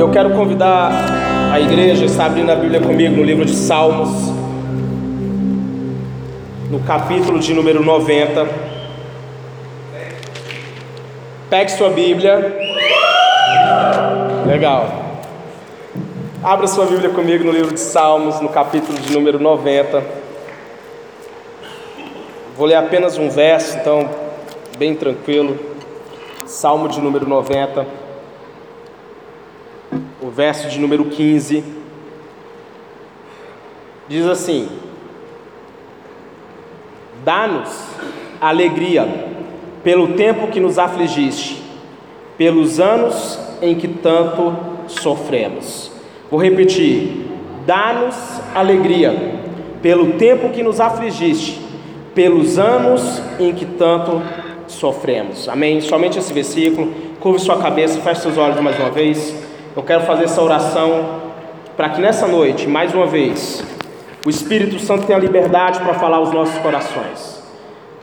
Eu quero convidar a igreja, está abrindo a Bíblia comigo no livro de Salmos, no capítulo de número 90. Pegue sua Bíblia. Legal. Abra sua Bíblia comigo no livro de Salmos, no capítulo de número 90. Vou ler apenas um verso, então, bem tranquilo. Salmo de número 90, o verso de número 15. Diz assim: Dá-nos alegria pelo tempo que nos afligiste, pelos anos em que tanto sofremos. Vou repetir: dá-nos alegria pelo tempo que nos afligiste, pelos anos em que tanto sofremos. Amém? Somente esse versículo. Curve sua cabeça, feche seus olhos mais uma vez. Eu quero fazer essa oração para que nessa noite, mais uma vez, o Espírito Santo tenha liberdade para falar aos nossos corações.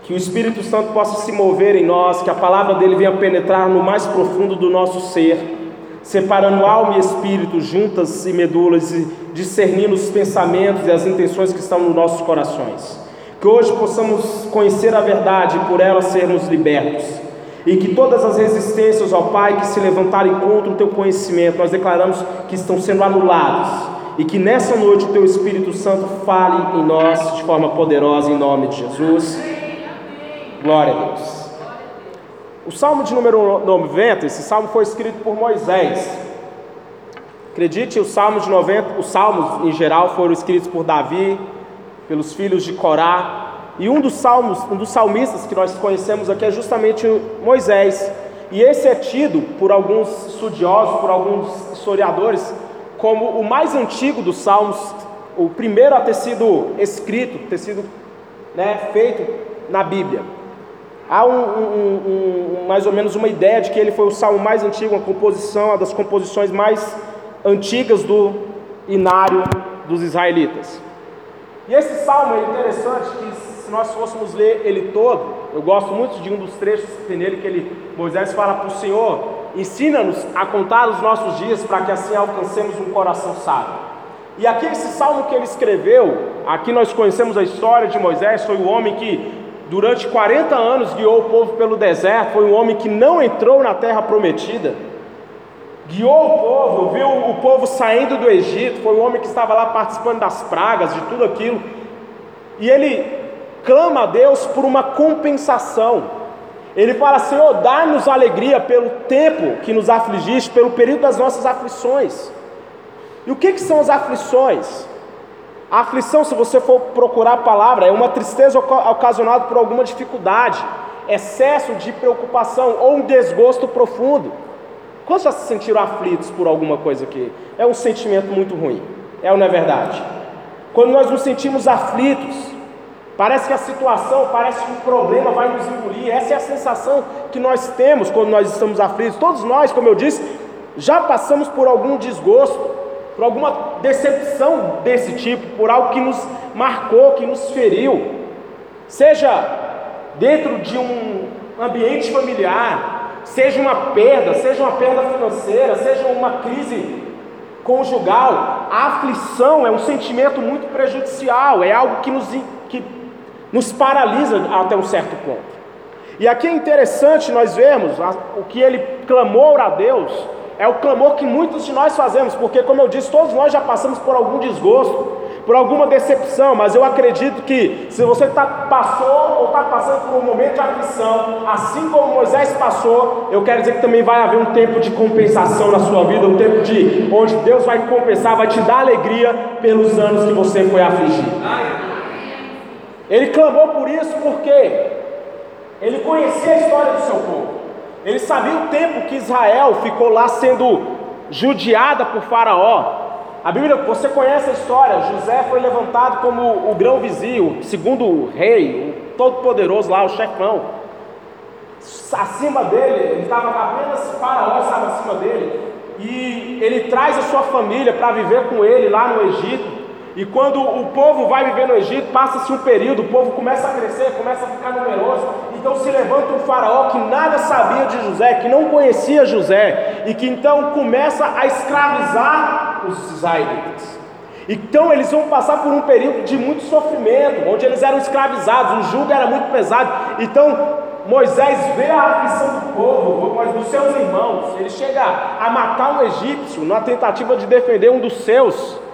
Que o Espírito Santo possa se mover em nós, que a palavra dele venha penetrar no mais profundo do nosso ser separando alma e espírito, juntas e medulas, e discernindo os pensamentos e as intenções que estão nos nossos corações. Que hoje possamos conhecer a verdade e por ela sermos libertos. E que todas as resistências, ó Pai, que se levantarem contra o teu conhecimento, nós declaramos que estão sendo anuladas. E que nessa noite o teu Espírito Santo fale em nós de forma poderosa, em nome de Jesus. Glória a Deus. O salmo de número 90, esse salmo foi escrito por Moisés. Acredite, os salmos de 90, os salmos em geral foram escritos por Davi, pelos filhos de Corá. E um dos salmos, um dos salmistas que nós conhecemos aqui é justamente Moisés. E esse é tido por alguns estudiosos, por alguns historiadores, como o mais antigo dos salmos, o primeiro a ter sido escrito, ter sido né, feito na Bíblia. Há um, um, um, mais ou menos uma ideia de que ele foi o salmo mais antigo, uma composição, uma das composições mais antigas do inário dos israelitas. E esse salmo é interessante que se nós fôssemos ler ele todo, eu gosto muito de um dos trechos que tem nele que ele, Moisés fala para o Senhor, ensina-nos a contar os nossos dias para que assim alcancemos um coração sábio. E aqui esse salmo que ele escreveu, aqui nós conhecemos a história de Moisés, foi o homem que durante 40 anos guiou o povo pelo deserto, foi um homem que não entrou na terra prometida, guiou o povo, viu o povo saindo do Egito, foi um homem que estava lá participando das pragas, de tudo aquilo, e ele clama a Deus por uma compensação. Ele fala: Senhor, dá-nos alegria pelo tempo que nos afligiste, pelo período das nossas aflições. E o que, que são as aflições? A aflição, se você for procurar a palavra, é uma tristeza ocasionada por alguma dificuldade, excesso de preocupação ou um desgosto profundo. Quantos já se sentiram aflitos por alguma coisa aqui? É um sentimento muito ruim, é ou não é verdade? Quando nós nos sentimos aflitos, parece que a situação, parece que um problema vai nos engolir. Essa é a sensação que nós temos quando nós estamos aflitos. Todos nós, como eu disse, já passamos por algum desgosto, por alguma decepção desse tipo, por algo que nos marcou, que nos feriu, seja dentro de um ambiente familiar, seja uma perda, seja uma perda financeira, seja uma crise conjugal, a aflição é um sentimento muito prejudicial, é algo que nos, nos paralisa até um certo ponto. E aqui é interessante nós vermos o que ele clamou a Deus é o clamor que muitos de nós fazemos, porque, como eu disse, todos nós já passamos por algum desgosto, por alguma decepção, mas eu acredito que se você tá, passou ou está passando por um momento de aflição, assim como Moisés passou, eu quero dizer que também vai haver um tempo de compensação na sua vida, um tempo de onde Deus vai compensar, vai te dar alegria pelos anos que você foi afligido. Ele clamou por isso porque ele conhecia a história do seu povo. Ele sabia o tempo que Israel ficou lá sendo judiada por Faraó. A Bíblia, você conhece a história, José foi levantado como o grão segundo o rei, o todo-poderoso lá, o chefão. Acima dele, ele estava apenas Faraó estava acima dele. E ele traz a sua família para viver com ele lá no Egito. E quando o povo vai viver no Egito, passa-se um período, o povo começa a crescer, começa a ficar numeroso. Então se levanta um faraó que nada sabia de José, que não conhecia José, e que então começa a escravizar os israelitas. Então eles vão passar por um período de muito sofrimento, onde eles eram escravizados, o jugo era muito pesado. Então Moisés vê a aflição do povo, dos seus irmãos. Ele chega a matar um egípcio na tentativa de defender um dos seus.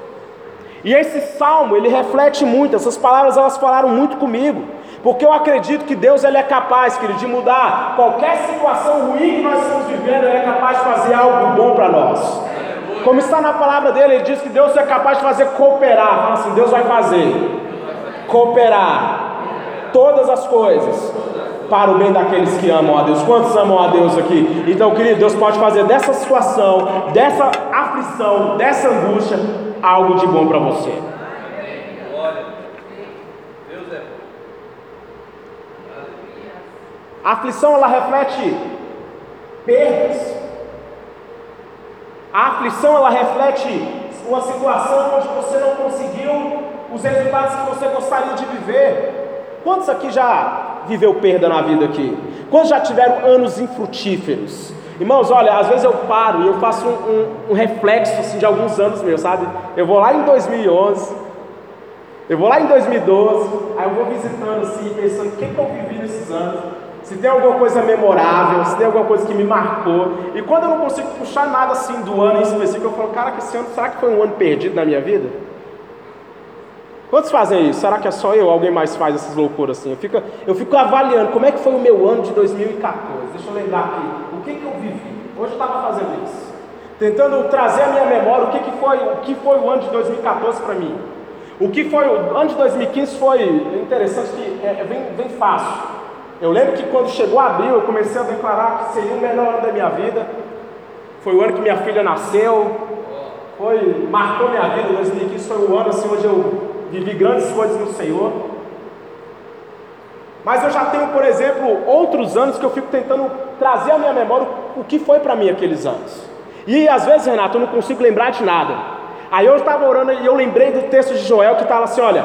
E esse salmo, ele reflete muito, essas palavras elas falaram muito comigo. Porque eu acredito que Deus ele é capaz, querido, de mudar qualquer situação ruim que nós estamos vivendo, ele é capaz de fazer algo bom para nós. Como está na palavra dele, ele diz que Deus é capaz de fazer cooperar. Fala assim, Deus vai fazer cooperar todas as coisas para o bem daqueles que amam a Deus. Quantos amam a Deus aqui? Então, querido, Deus pode fazer dessa situação, dessa aflição, dessa angústia, algo de bom para você. A aflição ela reflete perdas. A aflição ela reflete uma situação onde você não conseguiu os resultados que você gostaria de viver. Quantos aqui já viveu perda na vida aqui? Quantos já tiveram anos infrutíferos? Irmãos, olha, às vezes eu paro e eu faço um, um, um reflexo assim, de alguns anos meus, sabe? Eu vou lá em 2011, eu vou lá em 2012, aí eu vou visitando assim, pensando o que, que eu vivi nesses anos se tem alguma coisa memorável, se tem alguma coisa que me marcou. E quando eu não consigo puxar nada assim do ano em específico, eu falo, cara, que esse ano, será que foi um ano perdido na minha vida? Quantos fazem isso? Será que é só eu? Alguém mais faz essas loucuras assim? Eu fico, eu fico avaliando como é que foi o meu ano de 2014. Deixa eu lembrar aqui. Que, que eu vivi? Hoje eu estava fazendo isso. Tentando trazer a minha memória o que, que, foi, o que foi o ano de 2014 para mim. O que foi o ano de 2015 foi interessante que é, é, vem fácil. Eu lembro que quando chegou abril, eu comecei a declarar que seria o melhor ano da minha vida. Foi o ano que minha filha nasceu. Foi, marcou minha vida. 2015 foi o ano assim, onde eu vivi grandes coisas no Senhor. Mas eu já tenho, por exemplo, outros anos que eu fico tentando trazer à minha memória o que foi para mim aqueles anos. E às vezes, Renato, eu não consigo lembrar de nada. Aí eu estava orando e eu lembrei do texto de Joel que estava assim: olha,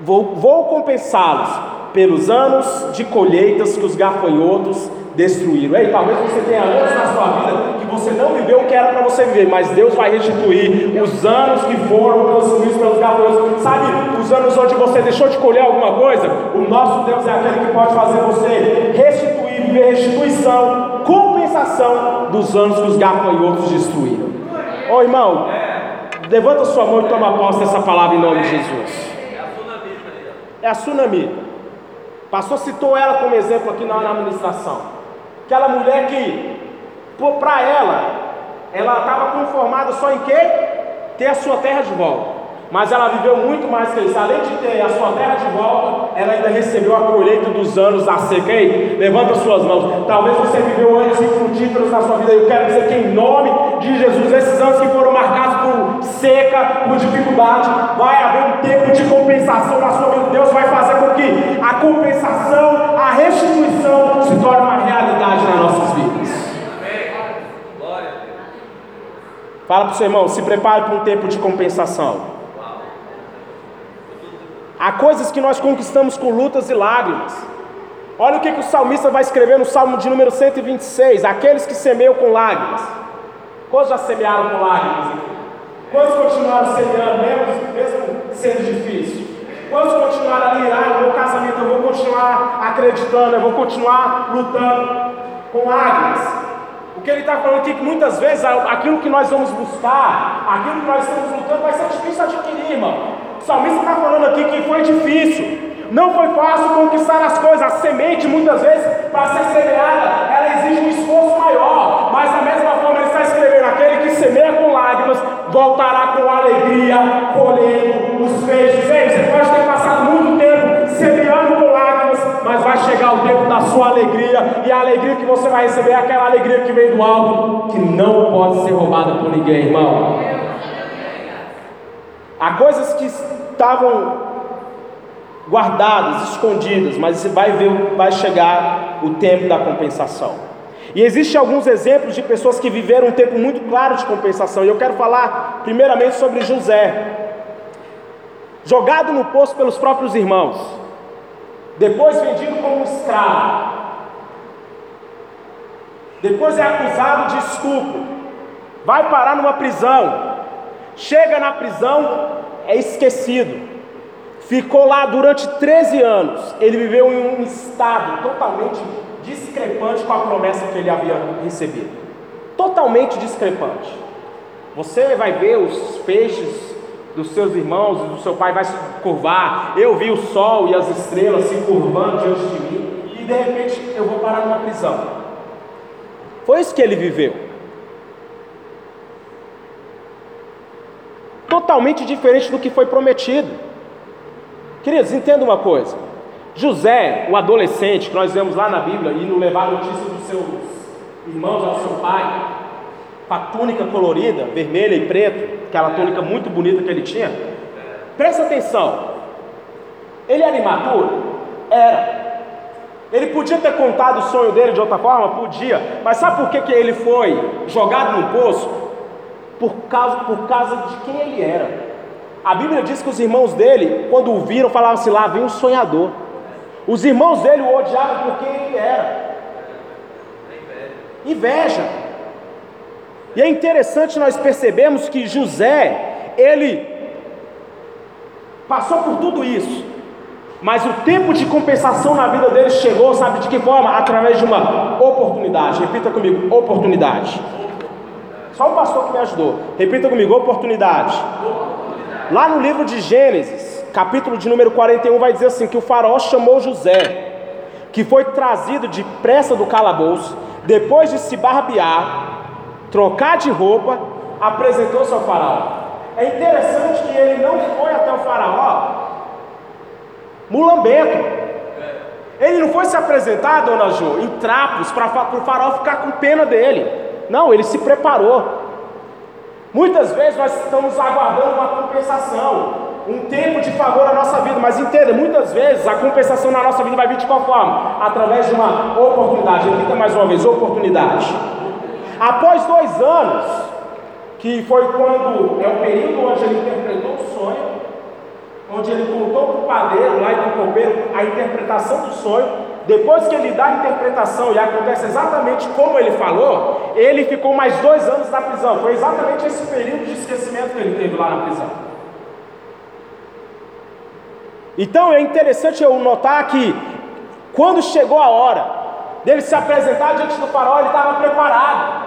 vou, vou compensá-los pelos anos de colheitas que os gafanhotos destruíram. Ei, talvez você tenha anos na sua vida que você não viveu o que era para você viver, mas Deus vai restituir os anos que foram consumidos pelos gafanhotos. Sabe, os anos onde você deixou de colher alguma coisa? O nosso Deus é aquele que pode fazer você restituir, viver restituição, compensação dos anos que os gafanhotos destruíram. Ô irmão, levanta sua mão e toma posse dessa palavra em nome de Jesus. É a tsunami pastor citou ela como exemplo aqui na, administração. Aquela mulher que, para ela, ela estava conformada só em quê? Ter a sua terra de volta. Mas ela viveu muito mais que isso. Além de ter a sua terra de volta, ela ainda recebeu a colheita dos anos da seca. Ei, levanta suas mãos. Talvez você viveu anos infrutíferos na sua vida. Eu quero dizer que, em nome de Jesus, esses anos que foram marcados por seca, por dificuldade, vai haver um tempo de compensação na sua vida. Deus vai fazer com que a compensação, a restituição se torne uma realidade nas nossas vidas. Fala para o seu irmão, se prepare para um tempo de compensação. Há coisas que nós conquistamos com lutas e lágrimas. Olha o que, que o salmista vai escrever no salmo de número 126: Aqueles que semeiam com lágrimas. Quantos já semearam com lágrimas? Quantos continuaram semeando, mesmo, mesmo sendo difícil? Quantos continuaram ali, ah, no meu casamento eu vou continuar acreditando, eu vou continuar lutando com lágrimas? O que ele está falando aqui é que muitas vezes aquilo que nós vamos buscar, aquilo que nós estamos lutando, vai ser difícil adquirir, irmão. O salmista está falando aqui que foi difícil. Não foi fácil conquistar as coisas. A semente, muitas vezes, para ser semeada, ela exige um esforço maior. Mas da mesma forma, ele está escrevendo: aquele que semeia com lágrimas, voltará com alegria, colhendo os feixes. Ei, você pode ter passado muito tempo semeando com lágrimas, mas vai chegar o tempo da sua alegria. E a alegria que você vai receber é aquela alegria que vem do alto, que não pode ser roubada por ninguém, irmão. Há coisas que estavam guardadas, escondidas, mas vai ver, vai chegar o tempo da compensação. E existem alguns exemplos de pessoas que viveram um tempo muito claro de compensação. E eu quero falar primeiramente sobre José, jogado no poço pelos próprios irmãos, depois vendido como escravo. depois é acusado de estupro, vai parar numa prisão, chega na prisão, é esquecido, ficou lá durante 13 anos, ele viveu em um estado totalmente discrepante com a promessa que ele havia recebido, totalmente discrepante. Você vai ver os peixes dos seus irmãos e do seu pai vai se curvar. Eu vi o sol e as estrelas se curvando diante de mim e de repente eu vou parar numa prisão. Foi isso que ele viveu. Totalmente diferente do que foi prometido. Queridos, entenda uma coisa. José, o adolescente que nós vemos lá na Bíblia, indo levar a notícia dos seus irmãos ao seu pai, com a túnica colorida, vermelha e preta, aquela túnica muito bonita que ele tinha. Presta atenção. Ele era imaturo? Era. Ele podia ter contado o sonho dele de outra forma? Podia. Mas sabe por que, que ele foi jogado no poço? Por causa, por causa de quem ele era. A Bíblia diz que os irmãos dele, quando o viram, falavam assim: lá vem um sonhador. Os irmãos dele o odiavam por quem ele era. Inveja. E é interessante nós percebemos que José, ele passou por tudo isso. Mas o tempo de compensação na vida dele chegou, sabe de que forma? Através de uma oportunidade. Repita comigo: oportunidade. Só o pastor que me ajudou. Repita comigo: oportunidade. Lá no livro de Gênesis, capítulo de número 41, vai dizer assim: que o faraó chamou José, que foi trazido depressa do calabouço, depois de se barbear, trocar de roupa, apresentou-se ao faraó. É interessante que ele não foi até o faraó mulambento. Ele não foi se apresentar, dona Jo, em trapos para o farol ficar com pena dele. Não, ele se preparou. Muitas vezes nós estamos aguardando uma compensação, um tempo de favor na nossa vida, mas entenda, muitas vezes a compensação na nossa vida vai vir de qual forma? Através de uma oportunidade. Repita mais uma vez: oportunidade. Após dois anos, que foi quando é o período onde ele interpretou o sonho, onde ele contou para o padeiro lá e para o a interpretação do sonho. Depois que ele dá a interpretação e acontece exatamente como ele falou, ele ficou mais dois anos na prisão. Foi exatamente esse período de esquecimento que ele teve lá na prisão. Então é interessante eu notar que quando chegou a hora dele se apresentar diante do faraó, ele estava preparado.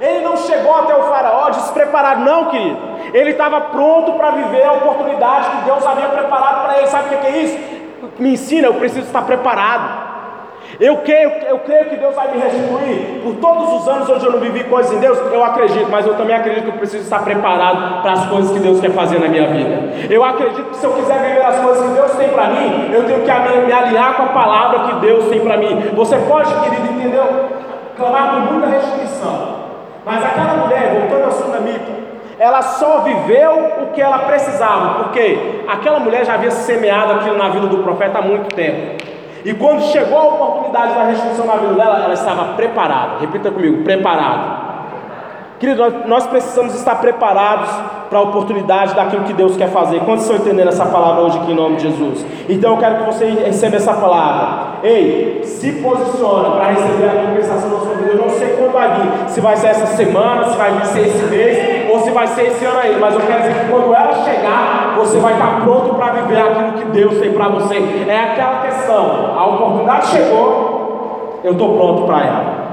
Ele não chegou até o faraó despreparado, não, querido. Ele estava pronto para viver a oportunidade que Deus havia preparado para ele. Sabe o que é isso? Me ensina, eu preciso estar preparado. Eu creio, eu creio que Deus vai me restituir por todos os anos onde eu não vivi coisas em Deus. Eu acredito, mas eu também acredito que eu preciso estar preparado para as coisas que Deus quer fazer na minha vida. Eu acredito que se eu quiser viver as coisas que Deus tem para mim, eu tenho que me alinhar com a palavra que Deus tem para mim. Você pode, querido, entendeu? Clamar por muita restituição. Mas aquela mulher, voltando à Sunamita, ela só viveu o que ela precisava, porque aquela mulher já havia semeado aquilo na vida do profeta há muito tempo. E quando chegou a oportunidade da restituição na vida dela, ela estava preparada. Repita comigo: preparada. Querido, nós, precisamos estar preparados para a oportunidade daquilo que Deus quer fazer. Quantos estão entendendo essa palavra hoje aqui em nome de Jesus? Então eu quero que você receba essa palavra. Ei, se posiciona para receber a compensação da sua vida. Eu não sei quando vai vir, se vai ser essa semana, se vai ser esse mês, ou se vai ser esse ano aí. Mas eu quero dizer que quando ela chegar, você vai estar pronto para viver aquilo que Deus tem para você. É aquela questão: a oportunidade chegou, eu estou pronto para ela.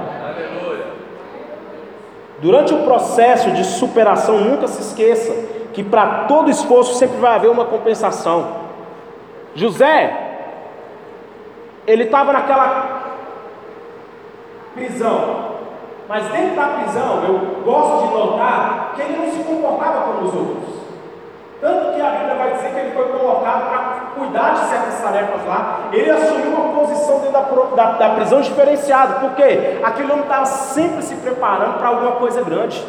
Durante o processo de superação, nunca se esqueça que para todo esforço sempre vai haver uma compensação. José, ele estava naquela prisão, mas dentro da prisão eu gosto de notar que ele não se comportava como os outros. Tanto que a Bíblia vai dizer que ele foi colocado para cuidar de certas tarefas lá. Ele assumiu uma posição dentro da, da, da prisão diferenciada. Por quê? Aquele homem estava sempre se preparando para alguma coisa grande.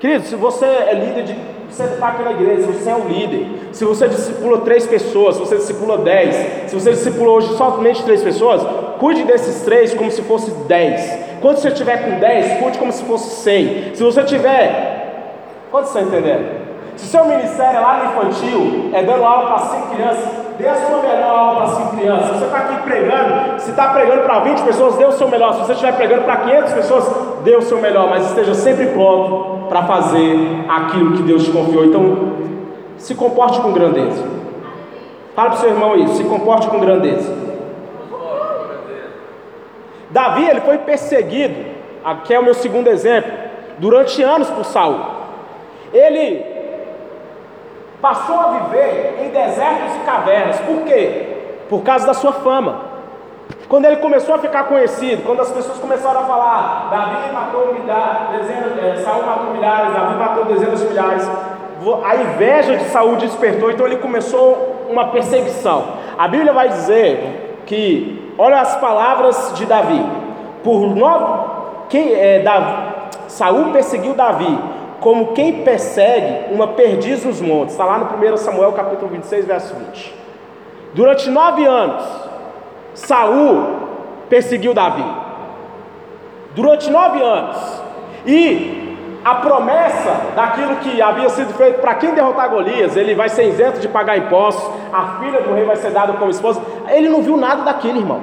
Querido, se você é líder de. Você está aqui na igreja, se você é um líder, se você discipula três pessoas, se você discipula dez, se você discipula hoje somente três pessoas, cuide desses três como se fosse dez. Quando você estiver com dez, cuide como se fosse cem. Se você tiver. Quantos estão entendendo? Se seu ministério é lá no infantil, é dando aula para cinco crianças, dê a sua melhor aula para cinco crianças. Se você está aqui pregando, se está pregando para 20 pessoas, dê o seu melhor. Se você estiver pregando para 500 pessoas, dê o seu melhor, mas esteja sempre pronto para fazer aquilo que Deus te confiou. Então, se comporte com grandeza. Fala para o seu irmão isso, se comporte com grandeza. Davi, ele foi perseguido, aqui é o meu segundo exemplo, durante anos por Saul. Ele passou a viver em desertos e cavernas. Por quê? Por causa da sua fama. Quando ele começou a ficar conhecido, quando as pessoas começaram a falar, Davi matou milhares, dezenas, é, Saul matou milhares, Davi matou dezenas de milhares, a inveja de Saul despertou, então ele começou uma perseguição. A Bíblia vai dizer que, olha as palavras de Davi, por nove, quem é Davi, Saul perseguiu Davi como quem persegue uma perdiz nos montes. Está lá no 1 Samuel capítulo 26, verso 20. Durante nove anos, Saul perseguiu Davi. Durante nove anos. E a promessa daquilo que havia sido feito para quem derrotar Golias, ele vai ser isento de pagar impostos, a filha do rei vai ser dada como esposa. Ele não viu nada daquilo, irmão.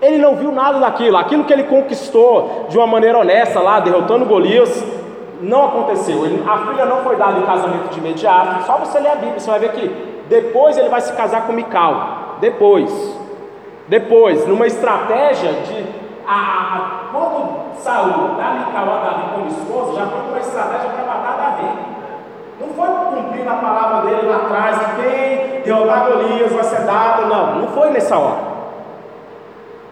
Ele não viu nada daquilo. Aquilo que ele conquistou de uma maneira honesta lá, derrotando Golias, não aconteceu. Ele, a filha não foi dada em casamento de imediato. Só você ler a Bíblia, você vai ver que depois ele vai se casar com Mical. Depois. Depois, numa estratégia de. A, a, quando Saul dá Mical a Davi como esposa, já foi uma estratégia para matar Davi. Não foi cumprir a palavra dele lá atrás, que quem derrotar Golias vai ser dado. Não, não foi nessa hora.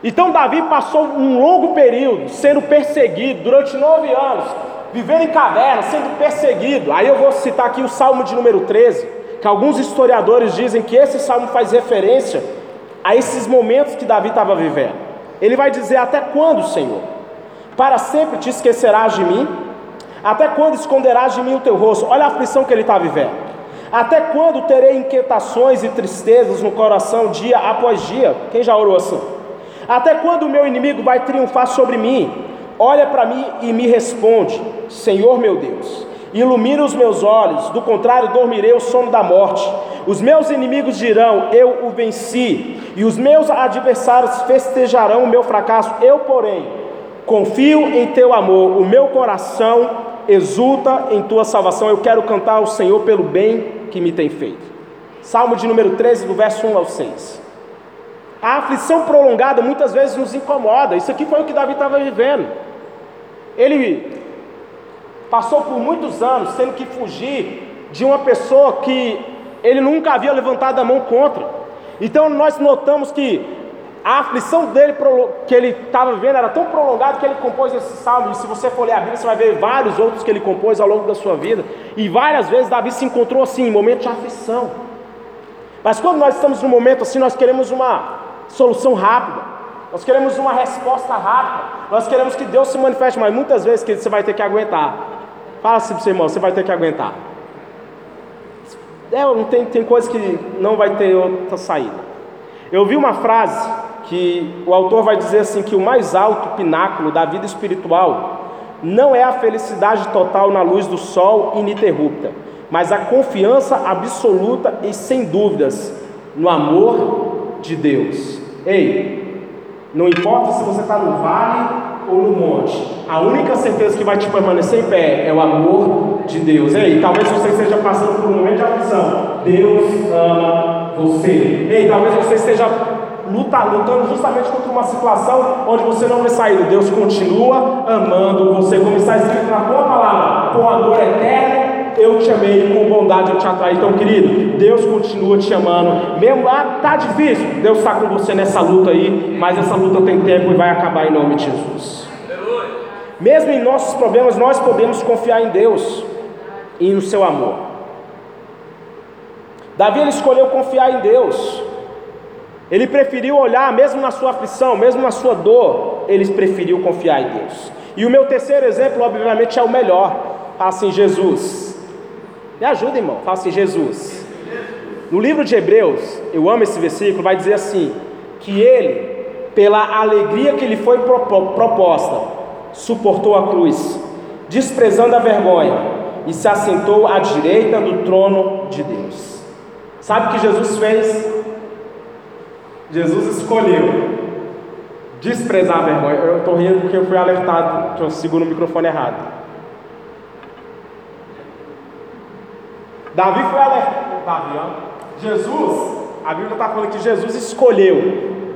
Então Davi passou um longo período sendo perseguido durante nove anos vivendo em caverna, sendo perseguido. Aí eu vou citar aqui o Salmo de número 13, que alguns historiadores dizem que esse salmo faz referência a esses momentos que Davi estava vivendo. Ele vai dizer: Até quando, Senhor? Para sempre te esquecerás de mim? Até quando esconderás de mim o teu rosto? Olha a aflição que ele está vivendo. Até quando terei inquietações e tristezas no coração dia após dia? Quem já orou assim? Até quando o meu inimigo vai triunfar sobre mim? Olha para mim e me responde: Senhor meu Deus, ilumina os meus olhos, do contrário, dormirei o sono da morte. Os meus inimigos dirão: Eu o venci, e os meus adversários festejarão o meu fracasso. Eu, porém, confio em teu amor, o meu coração exulta em tua salvação. Eu quero cantar ao Senhor pelo bem que me tem feito. Salmo de número 13, do verso 1 ao 6. A aflição prolongada muitas vezes nos incomoda. Isso aqui foi o que Davi estava vivendo. Ele passou por muitos anos tendo que fugir de uma pessoa que ele nunca havia levantado a mão contra. Então nós notamos que a aflição dele que ele estava vivendo era tão prolongada que ele compôs esse salmo. E se você for ler a Bíblia, você vai ver vários outros que ele compôs ao longo da sua vida. E várias vezes Davi se encontrou assim, em momentos de aflição. Mas quando nós estamos num momento assim, nós queremos uma solução rápida. Nós queremos uma resposta rápida. Nós queremos que Deus se manifeste, mas muitas vezes que você vai ter que aguentar. Fala assim para o seu irmão, você vai ter que aguentar. É, tem, tem coisa que não vai ter outra saída. Eu vi uma frase que o autor vai dizer assim que o mais alto pináculo da vida espiritual não é a felicidade total na luz do sol ininterrupta, mas a confiança absoluta e sem dúvidas no amor de Deus. Ei, não importa se você está no vale ou no monte, a única certeza que vai te permanecer em pé é o amor de Deus. Ei, talvez você esteja passando por um momento de aflição. Deus ama você. Ei, talvez você esteja lutando justamente contra uma situação onde você não vê saída. Deus continua amando você, como está escrito na tua palavra, com amor eterno eu te amei, com bondade eu te atraí. Então, querido, Deus continua te amando. Mesmo lá está difícil, Deus está com você nessa luta aí, mas essa luta tem tempo e vai acabar em nome de Jesus. Mesmo em nossos problemas, nós podemos confiar em Deus e no seu amor. Davi ele escolheu confiar em Deus. Ele preferiu olhar, mesmo na sua aflição, mesmo na sua dor, ele preferiu confiar em Deus. E o meu terceiro exemplo, obviamente, é o melhor. Assim, Jesus. Me ajuda, irmão. Fala assim, Jesus. No livro de Hebreus, eu amo esse versículo, vai dizer assim: que ele, pela alegria que lhe foi proposta, suportou a cruz, desprezando a vergonha, e se assentou à direita do trono de Deus. Sabe o que Jesus fez? Jesus escolheu desprezar a vergonha. Eu estou rindo porque eu fui alertado que eu seguro o microfone errado. Davi foi alertado. Davi, ó. Jesus, a Bíblia está falando que Jesus escolheu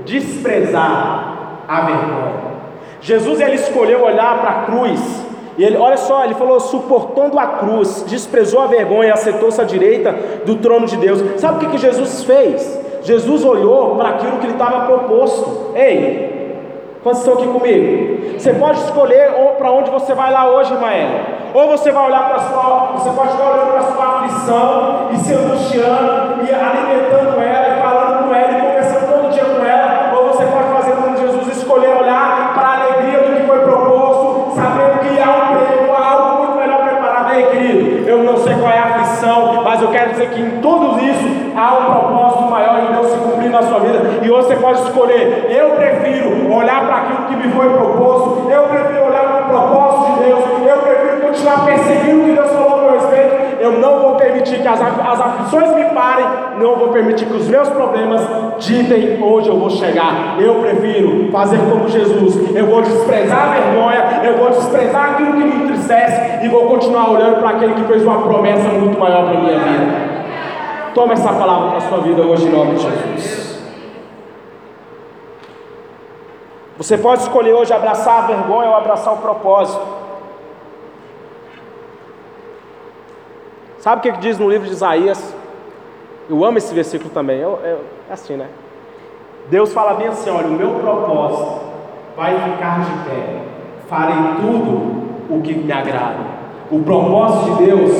desprezar a vergonha. Jesus ele escolheu olhar para a cruz e ele, olha só, ele falou, suportando a cruz, desprezou a vergonha e aceitou-se à direita do trono de Deus. Sabe o que, que Jesus fez? Jesus olhou para aquilo que ele estava proposto. Ei, quantos estão aqui comigo? Você pode escolher para onde você vai lá hoje, Maela. Ou você vai olhar para a sua, você pode estar olhando para a sua aflição e se angustiando e alimentando ela e falando com ela e conversando todo dia com ela. Ou você pode fazer como Jesus escolher olhar para a alegria do que foi proposto, sabendo que há um prêmio, há algo muito melhor preparado. Ei, querido, eu não sei qual é a aflição, mas eu quero dizer que em tudo isso há um propósito maior em Deus se cumprir na sua vida. E hoje você pode escolher. Eu prefiro olhar para aquilo que me foi proposto. Eu prefiro olhar para o propósito de Deus. Eu prefiro continuar perseguindo o que Deus falou a meu respeito. Eu não vou permitir que as, as aflições me parem. Não vou permitir que os meus problemas ditem onde eu vou chegar. Eu prefiro fazer como Jesus. Eu vou desprezar a vergonha. Eu vou desprezar aquilo que me entristece. E vou continuar olhando para aquele que fez uma promessa muito maior para a minha vida. Toma essa palavra para a sua vida hoje em nome de Jesus. Você pode escolher hoje abraçar a vergonha ou abraçar o propósito. Sabe o que diz no livro de Isaías? Eu amo esse versículo também. Eu, eu, é assim, né? Deus fala bem assim: olha, o meu propósito vai ficar de pé. Farei tudo o que me agrada. O propósito de Deus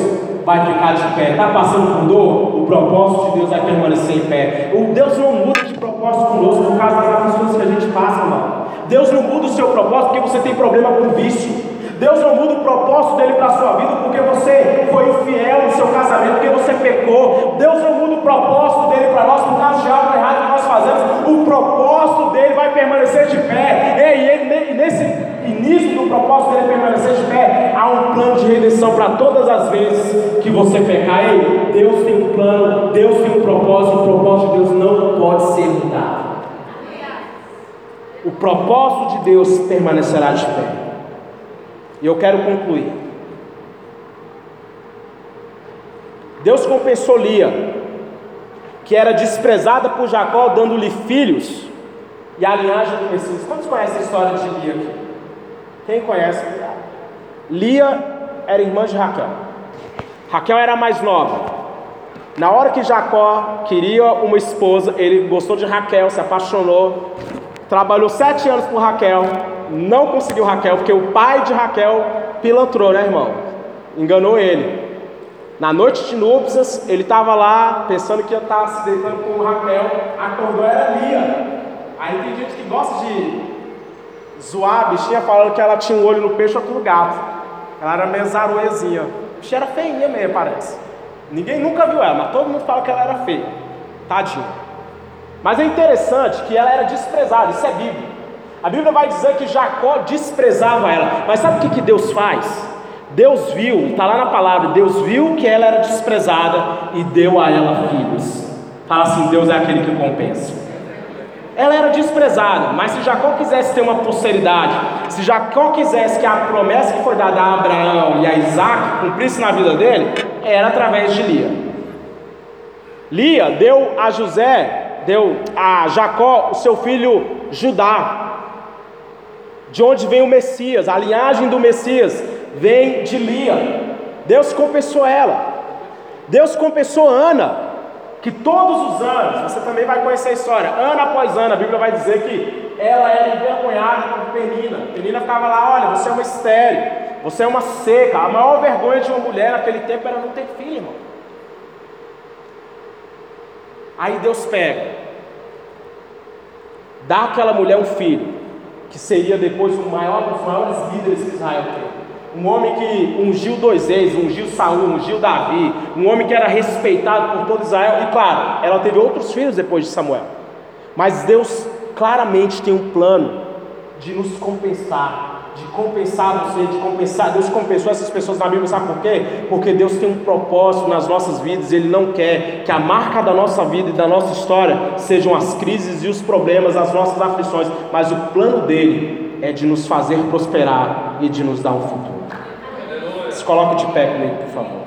vai ficar de pé. Está passando por dor? O propósito de Deus vai permanecer em pé. O Deus não muda de propósito conosco por causa das aflições que a gente passa, irmão. Deus não muda o seu propósito porque você tem problema com vício. Deus não muda o propósito dele para a sua vida porque você foi infiel no seu casamento, porque você pecou. Deus não muda o propósito dele para nós por causa de algo errado que nós fazemos. O propósito dele vai permanecer de pé. E ele, nesse início do propósito dele permanecer de pé, há um plano de redenção para todas as vezes que você pecar. Ei, Deus tem um plano, Deus tem um propósito, o propósito de Deus não pode ser mudado. O propósito de Deus permanecerá de pé. E eu quero concluir. Deus compensou Lia, que era desprezada por Jacó, dando-lhe filhos e a linhagem do Messias. Quantos conhecem a história de Lia aqui? Quem conhece? Lia era irmã de Raquel. Raquel era mais nova. Na hora que Jacó queria uma esposa, ele gostou de Raquel, se apaixonou, trabalhou sete anos com Raquel, não conseguiu Raquel, porque o pai de Raquel pilantrou, né, irmão? Enganou ele. Na noite de núpcias, ele estava lá pensando que ia estar se deitando com Raquel, acordou, era Lia. Aí tem gente que gosta de zoar a bichinha falando que ela tinha um olho no peixe outro no gato. Ela era meio zaroezinha. Bichinha era feinha mesmo, parece. Ninguém nunca viu ela, mas todo mundo fala que ela era feia. Tadinha. Mas é interessante que ela era desprezada, isso é Bíblia. A Bíblia vai dizer que Jacó desprezava ela. Mas sabe o que, que Deus faz? Deus viu, está lá na palavra, Deus viu que ela era desprezada e deu a ela filhos. Fala assim: Deus é aquele que compensa. Ela era desprezada, mas se Jacó quisesse ter uma posteridade, se Jacó quisesse que a promessa que foi dada a Abraão e a Isaac cumprisse na vida dele, era através de Lia. Lia deu a José, deu a Jacó o seu filho Judá, de onde vem o Messias, a linhagem do Messias vem de Lia. Deus compensou ela. Deus compensou Ana, que todos os anos, você também vai conhecer a história, ano após ano, a Bíblia vai dizer que ela era envergonhada por Penina. Penina ficava lá, olha, você é uma estéreo, você é uma seca. A maior vergonha de uma mulher naquele tempo era não ter filho, irmão. Aí Deus pega, dá àquela mulher um filho que seria depois o maior dos maiores líderes que Israel teve. Um homem que ungiu dois reis, ungiu Saul, ungiu Davi, um homem que era respeitado por todo Israel, e claro, ela teve outros filhos depois de Samuel. Mas Deus claramente tem um plano de nos compensar de compensar você, de compensar. Deus compensou essas pessoas na Bíblia, sabe por quê? Porque Deus tem um propósito nas nossas vidas, Ele não quer que a marca da nossa vida e da nossa história sejam as crises e os problemas, as nossas aflições, mas o plano dele é de nos fazer prosperar e de nos dar um futuro. Se coloque de pé comigo, por favor.